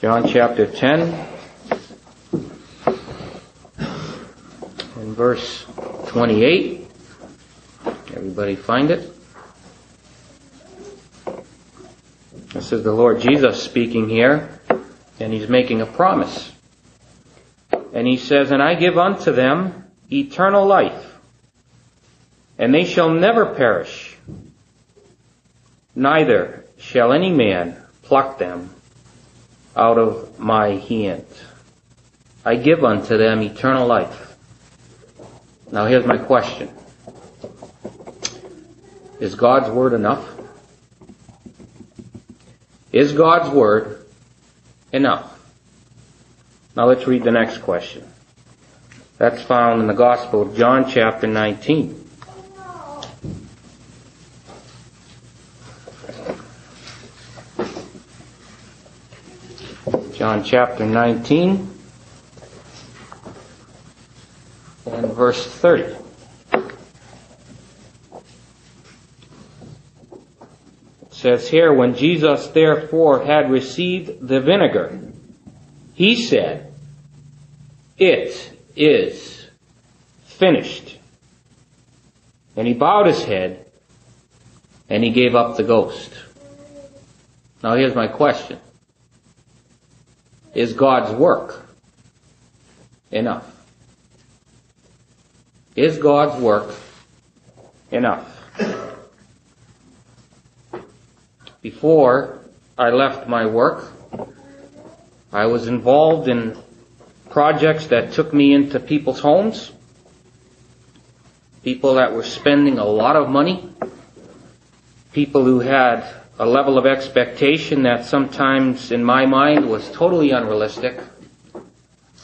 John chapter 10 and verse 28. Everybody find it? This is the Lord Jesus speaking here, and he's making a promise. And he says, And I give unto them eternal life, and they shall never perish, neither shall any man pluck them out of my hand. I give unto them eternal life. Now here's my question. Is God's word enough? Is God's word enough? Now let's read the next question. That's found in the Gospel of John chapter 19. John chapter 19 and verse 30. It says here, when Jesus therefore had received the vinegar, he said, It is finished. And he bowed his head and he gave up the ghost. Now here's my question is God's work enough? Is God's work enough? Before I left my work, I was involved in projects that took me into people's homes, people that were spending a lot of money, people who had a level of expectation that sometimes in my mind was totally unrealistic.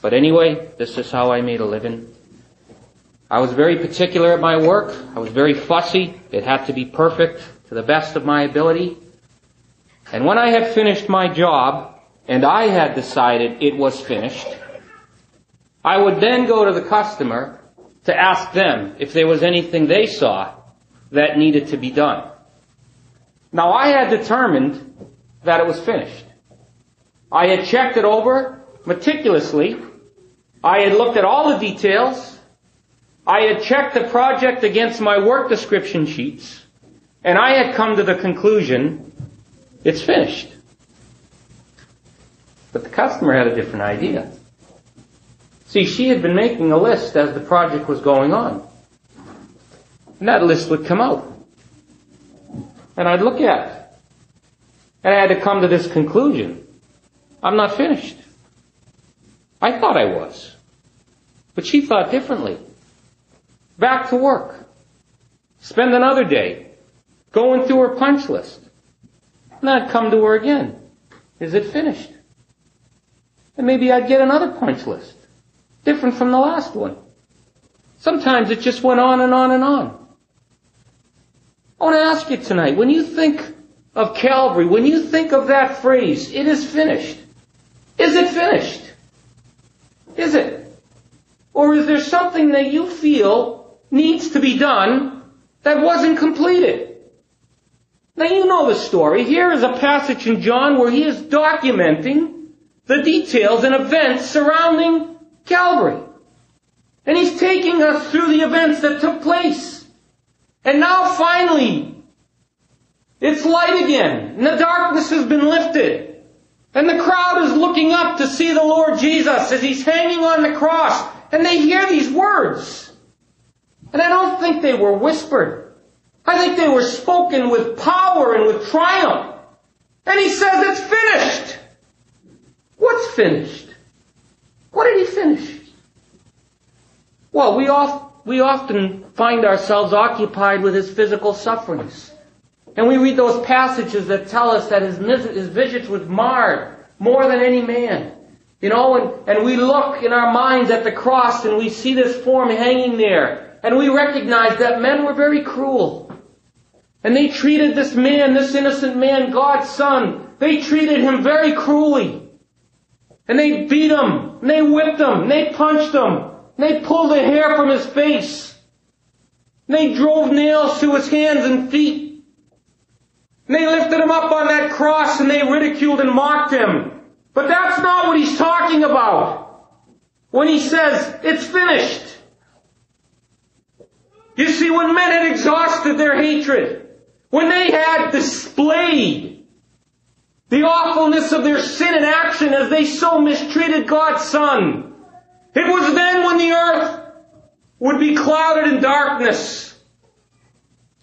But anyway, this is how I made a living. I was very particular at my work. I was very fussy. It had to be perfect to the best of my ability. And when I had finished my job, and I had decided it was finished, I would then go to the customer to ask them if there was anything they saw that needed to be done. Now I had determined that it was finished. I had checked it over meticulously. I had looked at all the details. I had checked the project against my work description sheets. And I had come to the conclusion, it's finished. But the customer had a different idea. See, she had been making a list as the project was going on. And that list would come out and I'd look at. And I had to come to this conclusion. I'm not finished. I thought I was. But she thought differently. Back to work. Spend another day going through her punch list. I'd come to her again. Is it finished? And maybe I'd get another punch list. Different from the last one. Sometimes it just went on and on and on. I want to ask you tonight, when you think of Calvary, when you think of that phrase, it is finished, is it finished? Is it? Or is there something that you feel needs to be done that wasn't completed? Now you know the story. Here is a passage in John where he is documenting the details and events surrounding Calvary. And he's taking us through the events that took place. And now finally, it's light again, and the darkness has been lifted. And the crowd is looking up to see the Lord Jesus as he's hanging on the cross, and they hear these words. And I don't think they were whispered. I think they were spoken with power and with triumph. And he says, it's finished. What's finished? What did he finish? Well, we all we often find ourselves occupied with his physical sufferings. And we read those passages that tell us that his, his visage was marred more than any man. You know, and, and we look in our minds at the cross and we see this form hanging there. And we recognize that men were very cruel. And they treated this man, this innocent man, God's son, they treated him very cruelly. And they beat him, and they whipped him, and they punched him, they pulled the hair from his face. They drove nails to his hands and feet. they lifted him up on that cross and they ridiculed and mocked him. But that's not what he's talking about when he says it's finished. You see, when men had exhausted their hatred, when they had displayed the awfulness of their sin in action as they so mistreated God's Son, it was then when the earth would be clouded in darkness.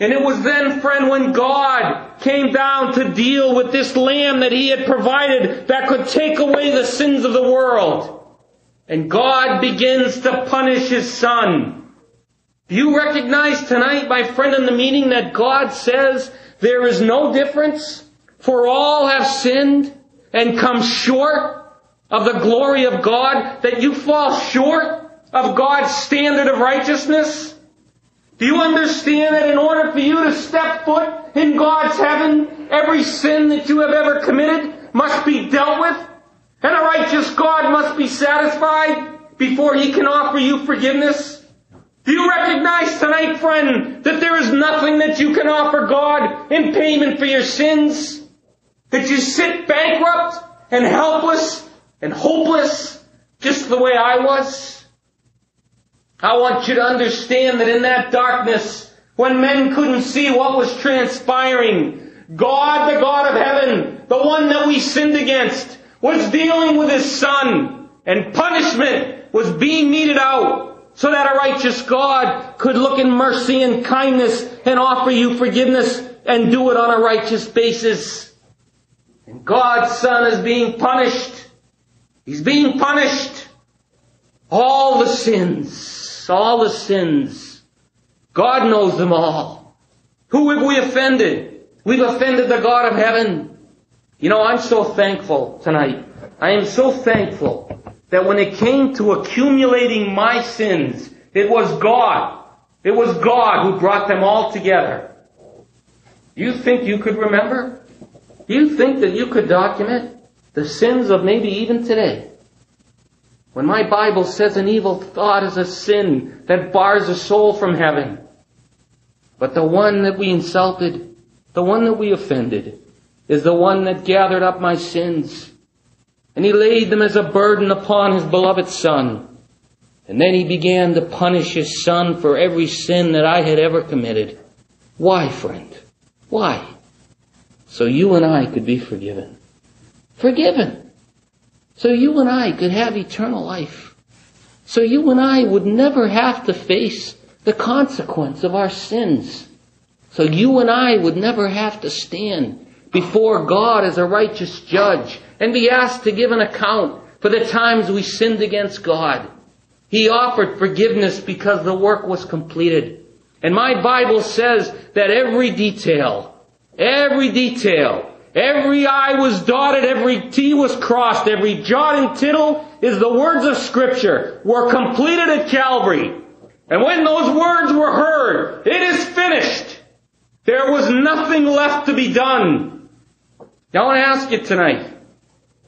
And it was then, friend, when God came down to deal with this lamb that He had provided that could take away the sins of the world. And God begins to punish His Son. Do you recognize tonight, my friend, in the meaning that God says there is no difference? For all have sinned and come short of the glory of God, that you fall short of God's standard of righteousness? Do you understand that in order for you to step foot in God's heaven, every sin that you have ever committed must be dealt with? And a righteous God must be satisfied before He can offer you forgiveness? Do you recognize tonight, friend, that there is nothing that you can offer God in payment for your sins? That you sit bankrupt and helpless and hopeless just the way I was? I want you to understand that in that darkness, when men couldn't see what was transpiring, God, the God of heaven, the one that we sinned against, was dealing with his son, and punishment was being meted out so that a righteous God could look in mercy and kindness and offer you forgiveness and do it on a righteous basis. And God's son is being punished. He's being punished. All the sins all the sins. God knows them all. Who have we offended? We've offended the God of heaven. You know, I'm so thankful tonight. I am so thankful that when it came to accumulating my sins, it was God. It was God who brought them all together. You think you could remember? You think that you could document the sins of maybe even today? When my Bible says an evil thought is a sin that bars a soul from heaven. But the one that we insulted, the one that we offended, is the one that gathered up my sins. And he laid them as a burden upon his beloved son. And then he began to punish his son for every sin that I had ever committed. Why, friend? Why? So you and I could be forgiven. Forgiven. So you and I could have eternal life. So you and I would never have to face the consequence of our sins. So you and I would never have to stand before God as a righteous judge and be asked to give an account for the times we sinned against God. He offered forgiveness because the work was completed. And my Bible says that every detail, every detail Every I was dotted, every T was crossed, every jot and tittle is the words of scripture were completed at Calvary. And when those words were heard, it is finished. There was nothing left to be done. Now I want to ask you tonight,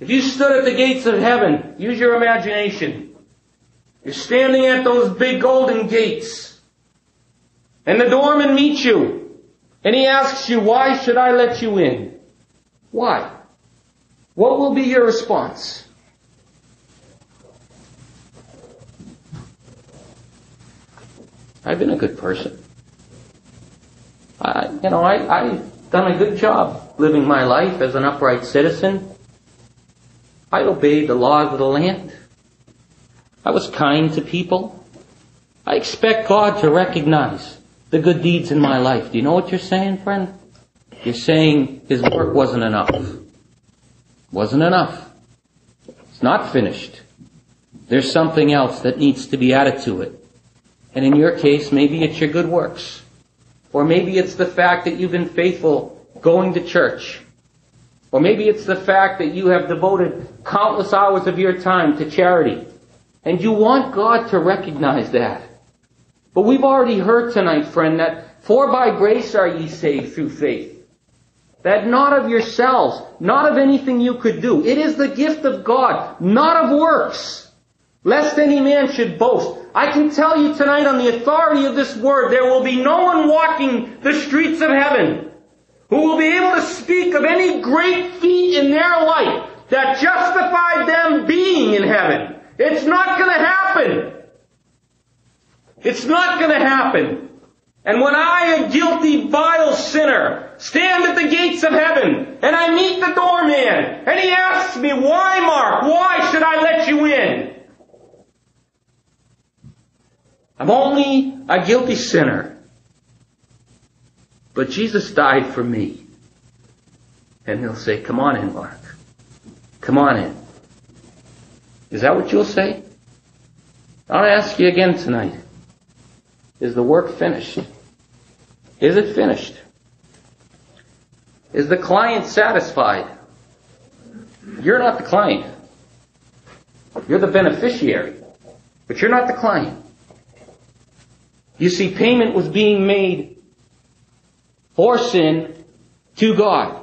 if you stood at the gates of heaven, use your imagination. You're standing at those big golden gates, and the doorman meets you, and he asks you, why should I let you in? Why? What will be your response? I've been a good person. I, you know, I, I've done a good job living my life as an upright citizen. I obeyed the laws of the land. I was kind to people. I expect God to recognize the good deeds in my life. Do you know what you're saying, friend? You're saying his work wasn't enough. Wasn't enough. It's not finished. There's something else that needs to be added to it. And in your case, maybe it's your good works. Or maybe it's the fact that you've been faithful going to church. Or maybe it's the fact that you have devoted countless hours of your time to charity. And you want God to recognize that. But we've already heard tonight, friend, that for by grace are ye saved through faith. That not of yourselves, not of anything you could do. It is the gift of God, not of works, lest any man should boast. I can tell you tonight on the authority of this word, there will be no one walking the streets of heaven who will be able to speak of any great feat in their life that justified them being in heaven. It's not gonna happen. It's not gonna happen. And when I, a guilty, vile sinner, stand at the gates of heaven, and I meet the doorman, and he asks me, why, Mark, why should I let you in? I'm only a guilty sinner. But Jesus died for me. And he'll say, come on in, Mark. Come on in. Is that what you'll say? I'll ask you again tonight. Is the work finished? Is it finished? Is the client satisfied? You're not the client. You're the beneficiary. But you're not the client. You see, payment was being made for sin to God.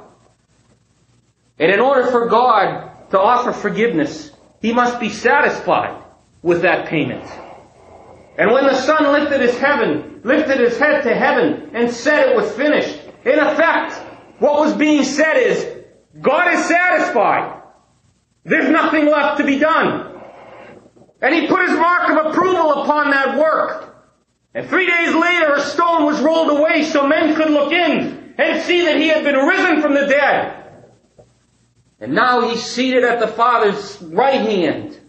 And in order for God to offer forgiveness, He must be satisfied with that payment. And when the Son lifted his heaven, lifted his head to heaven and said it was finished, in effect, what was being said is, God is satisfied. There's nothing left to be done. And he put his mark of approval upon that work. And three days later, a stone was rolled away so men could look in and see that he had been risen from the dead. And now he's seated at the Father's right hand.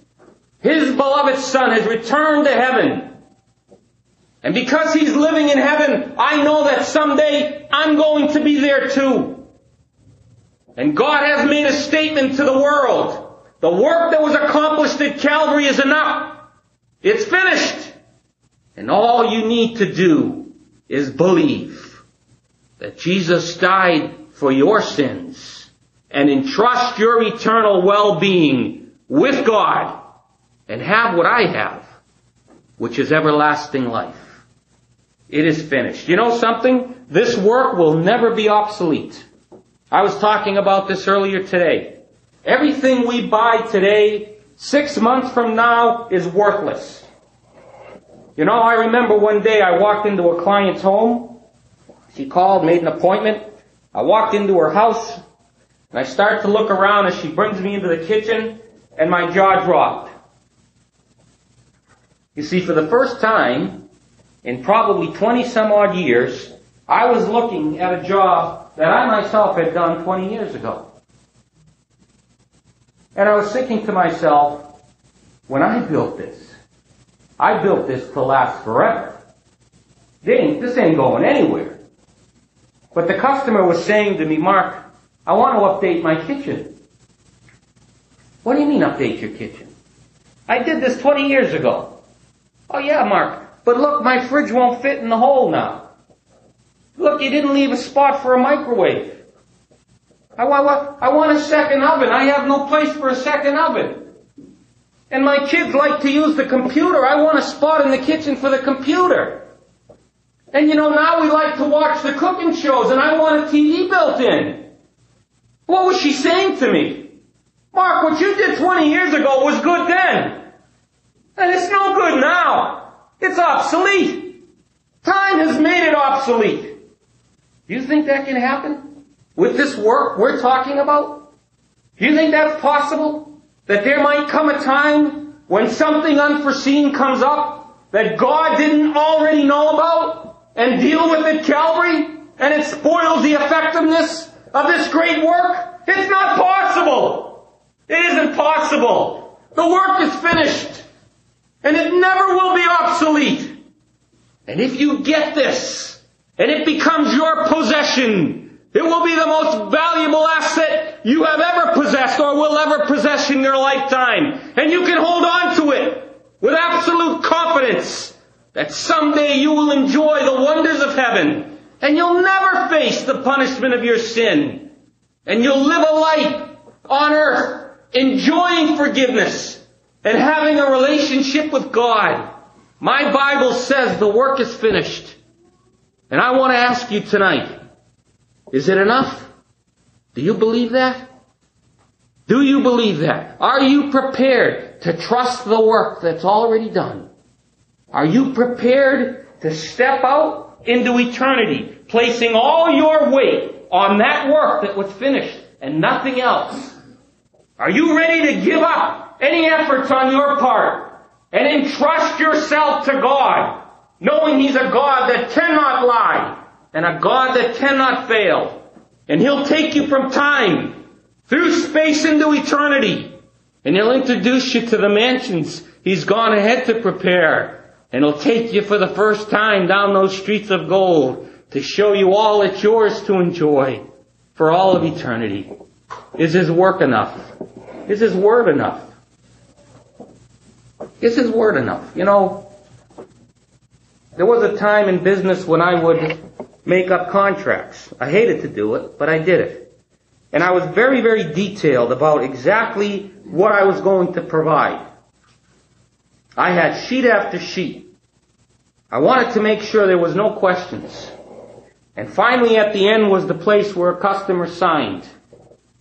His beloved Son has returned to heaven. And because he's living in heaven, I know that someday I'm going to be there too. And God has made a statement to the world. The work that was accomplished at Calvary is enough. It's finished. And all you need to do is believe that Jesus died for your sins and entrust your eternal well-being with God and have what I have, which is everlasting life. It is finished. You know something? This work will never be obsolete. I was talking about this earlier today. Everything we buy today, six months from now, is worthless. You know, I remember one day I walked into a client's home. She called, made an appointment. I walked into her house, and I start to look around as she brings me into the kitchen, and my jaw dropped. You see, for the first time, in probably 20 some odd years, I was looking at a job that I myself had done 20 years ago. And I was thinking to myself, when I built this, I built this to last forever. This ain't going anywhere. But the customer was saying to me, Mark, I want to update my kitchen. What do you mean update your kitchen? I did this 20 years ago. Oh yeah, Mark, but look, my fridge won't fit in the hole now. Look, you didn't leave a spot for a microwave. I want, I want a second oven. I have no place for a second oven. And my kids like to use the computer. I want a spot in the kitchen for the computer. And you know, now we like to watch the cooking shows and I want a TV built in. What was she saying to me? Mark, what you did 20 years ago was good then. And it's no good now. It's obsolete. Time has made it obsolete. Do you think that can happen with this work we're talking about? Do you think that's possible? That there might come a time when something unforeseen comes up that God didn't already know about and deal with at Calvary and it spoils the effectiveness of this great work? It's not possible. It isn't possible. The work is finished. And it never will be obsolete. And if you get this, and it becomes your possession, it will be the most valuable asset you have ever possessed or will ever possess in your lifetime. And you can hold on to it with absolute confidence that someday you will enjoy the wonders of heaven and you'll never face the punishment of your sin. And you'll live a life on earth enjoying forgiveness and having a relationship with God. My Bible says the work is finished. And I want to ask you tonight, is it enough? Do you believe that? Do you believe that? Are you prepared to trust the work that's already done? Are you prepared to step out into eternity, placing all your weight on that work that was finished and nothing else? Are you ready to give up any efforts on your part and entrust yourself to God, knowing He's a God that cannot lie and a God that cannot fail? And He'll take you from time through space into eternity. And He'll introduce you to the mansions He's gone ahead to prepare. And He'll take you for the first time down those streets of gold to show you all that's yours to enjoy for all of eternity. Is His work enough? Is His Word enough? This is His Word enough? You know, there was a time in business when I would make up contracts. I hated to do it, but I did it. And I was very, very detailed about exactly what I was going to provide. I had sheet after sheet. I wanted to make sure there was no questions. And finally at the end was the place where a customer signed.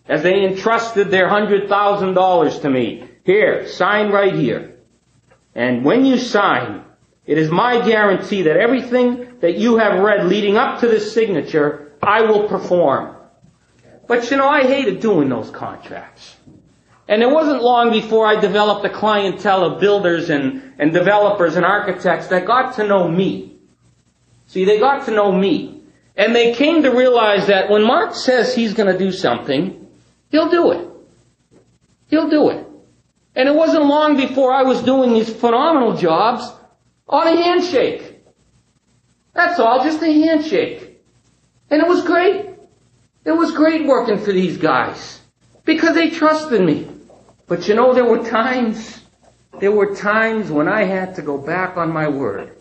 As they entrusted their hundred thousand dollars to me. Here, sign right here. And when you sign, it is my guarantee that everything that you have read leading up to this signature, I will perform. But you know, I hated doing those contracts. And it wasn't long before I developed a clientele of builders and, and developers and architects that got to know me. See, they got to know me. And they came to realize that when Mark says he's going to do something, he'll do it. He'll do it. And it wasn't long before I was doing these phenomenal jobs on a handshake. That's all, just a handshake. And it was great. It was great working for these guys. Because they trusted me. But you know, there were times, there were times when I had to go back on my word.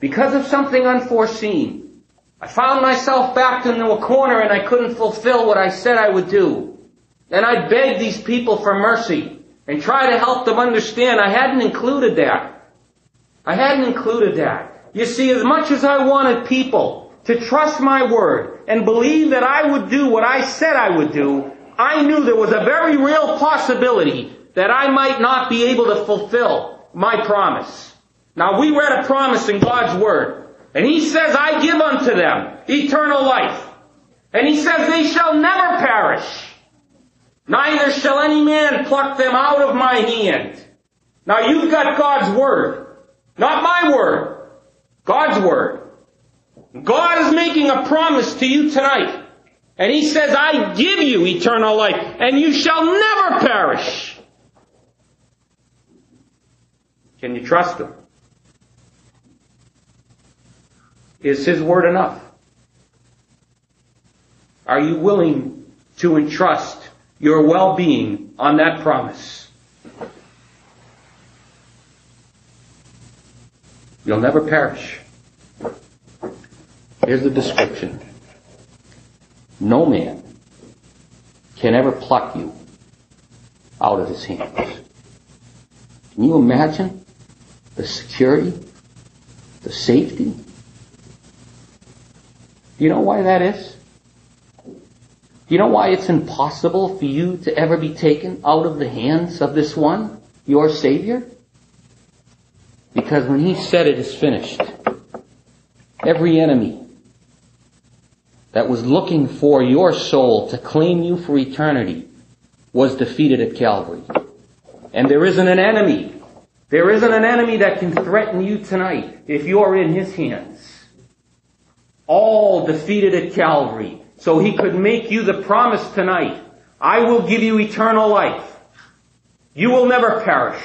Because of something unforeseen. I found myself backed into a corner and I couldn't fulfill what I said I would do. And I begged these people for mercy and try to help them understand I hadn't included that. I hadn't included that. You see, as much as I wanted people to trust my word and believe that I would do what I said I would do, I knew there was a very real possibility that I might not be able to fulfill my promise. Now we read a promise in God's Word, and He says, I give unto them eternal life. And He says, they shall never perish. Neither shall any man pluck them out of my hand. Now you've got God's Word. Not my Word. God's Word. God is making a promise to you tonight. And he says, I give you eternal life, and you shall never perish. Can you trust him? Is his word enough? Are you willing to entrust your well-being on that promise? You'll never perish. Here's the description. No man can ever pluck you out of his hands. Can you imagine the security, the safety? Do you know why that is? Do you know why it's impossible for you to ever be taken out of the hands of this one, your Savior? Because when He said it is finished, every enemy that was looking for your soul to claim you for eternity was defeated at Calvary. And there isn't an enemy. There isn't an enemy that can threaten you tonight if you're in his hands. All defeated at Calvary. So he could make you the promise tonight. I will give you eternal life. You will never perish.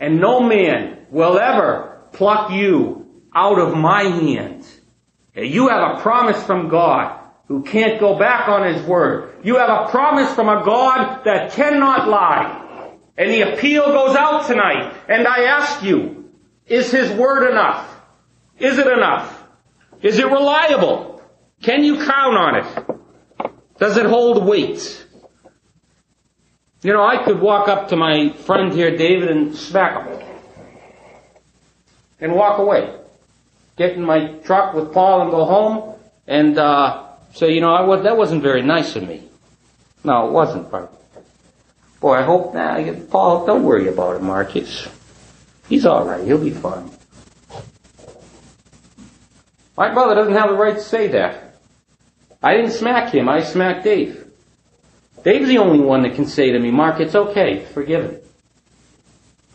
And no man will ever pluck you out of my hands. You have a promise from God who can't go back on His word. You have a promise from a God that cannot lie. And the appeal goes out tonight. And I ask you, is His word enough? Is it enough? Is it reliable? Can you count on it? Does it hold weight? You know, I could walk up to my friend here, David, and smack him. And walk away get in my truck with Paul and go home and uh, say, you know, I, that wasn't very nice of me. No, it wasn't, but boy, I hope now. Nah, Paul, don't worry about it, Marcus. He's all right. He'll be fine. My brother doesn't have the right to say that. I didn't smack him. I smacked Dave. Dave's the only one that can say to me, Mark, it's okay, it's forgiven.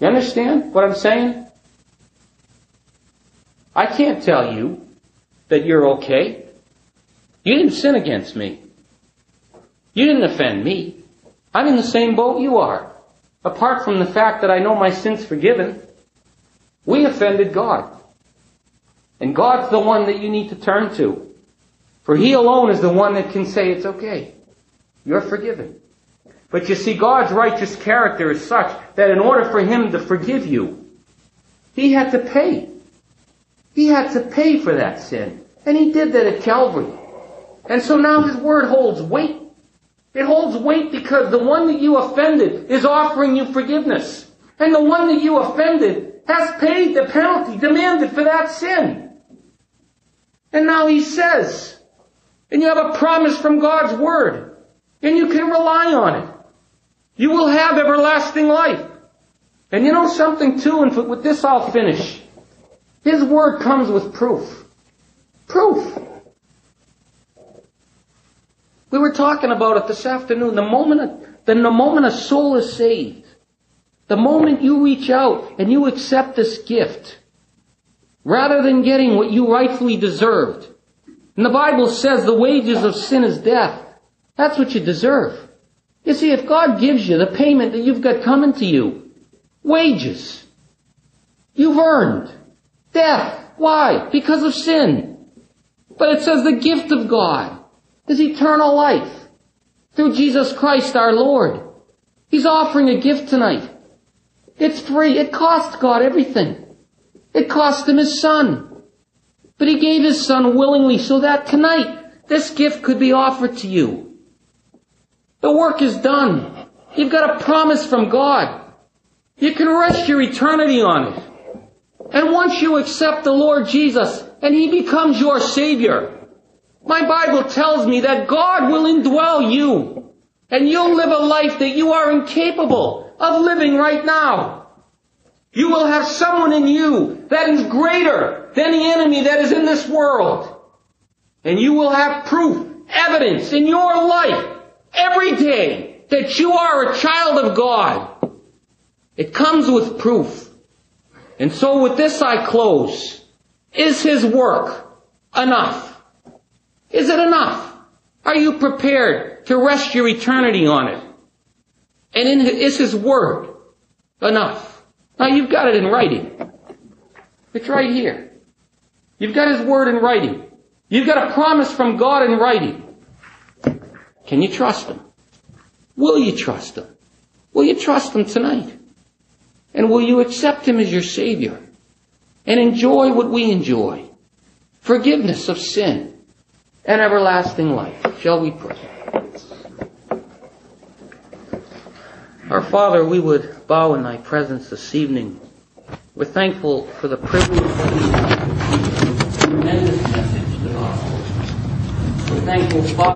You understand what I'm saying? I can't tell you that you're okay. You didn't sin against me. You didn't offend me. I'm in the same boat you are. Apart from the fact that I know my sin's forgiven, we offended God. And God's the one that you need to turn to. For He alone is the one that can say it's okay. You're forgiven. But you see, God's righteous character is such that in order for Him to forgive you, He had to pay. He had to pay for that sin. And He did that at Calvary. And so now His Word holds weight. It holds weight because the one that you offended is offering you forgiveness. And the one that you offended has paid the penalty demanded for that sin. And now he says, and you have a promise from God's Word, and you can rely on it. You will have everlasting life. And you know something too, and with this I'll finish. His Word comes with proof. Proof. We were talking about it this afternoon. The moment, the, the moment a soul is saved, the moment you reach out and you accept this gift, rather than getting what you rightfully deserved. And the Bible says the wages of sin is death. That's what you deserve. You see, if God gives you the payment that you've got coming to you, wages, you've earned death. Why? Because of sin. But it says the gift of God is eternal life through Jesus Christ our Lord. He's offering a gift tonight. It's free. It cost God everything. It cost him his son. But he gave his son willingly so that tonight this gift could be offered to you. The work is done. You've got a promise from God. You can rest your eternity on it. And once you accept the Lord Jesus and He becomes your Savior, my Bible tells me that God will indwell you and you'll live a life that you are incapable of living right now. You will have someone in you that is greater than the enemy that is in this world. And you will have proof, evidence in your life every day that you are a child of God. It comes with proof. And so with this I close. Is His work enough? Is it enough? Are you prepared to rest your eternity on it? And in, is His Word enough? Now you've got it in writing. It's right here. You've got His Word in writing. You've got a promise from God in writing. Can you trust Him? Will you trust Him? Will you trust Him tonight? And will you accept Him as your Savior? And enjoy what we enjoy. Forgiveness of sin and everlasting life. Shall we pray? Our Father, we would bow in Thy presence this evening. We're thankful for the privilege to this message, the gospel. We're thankful.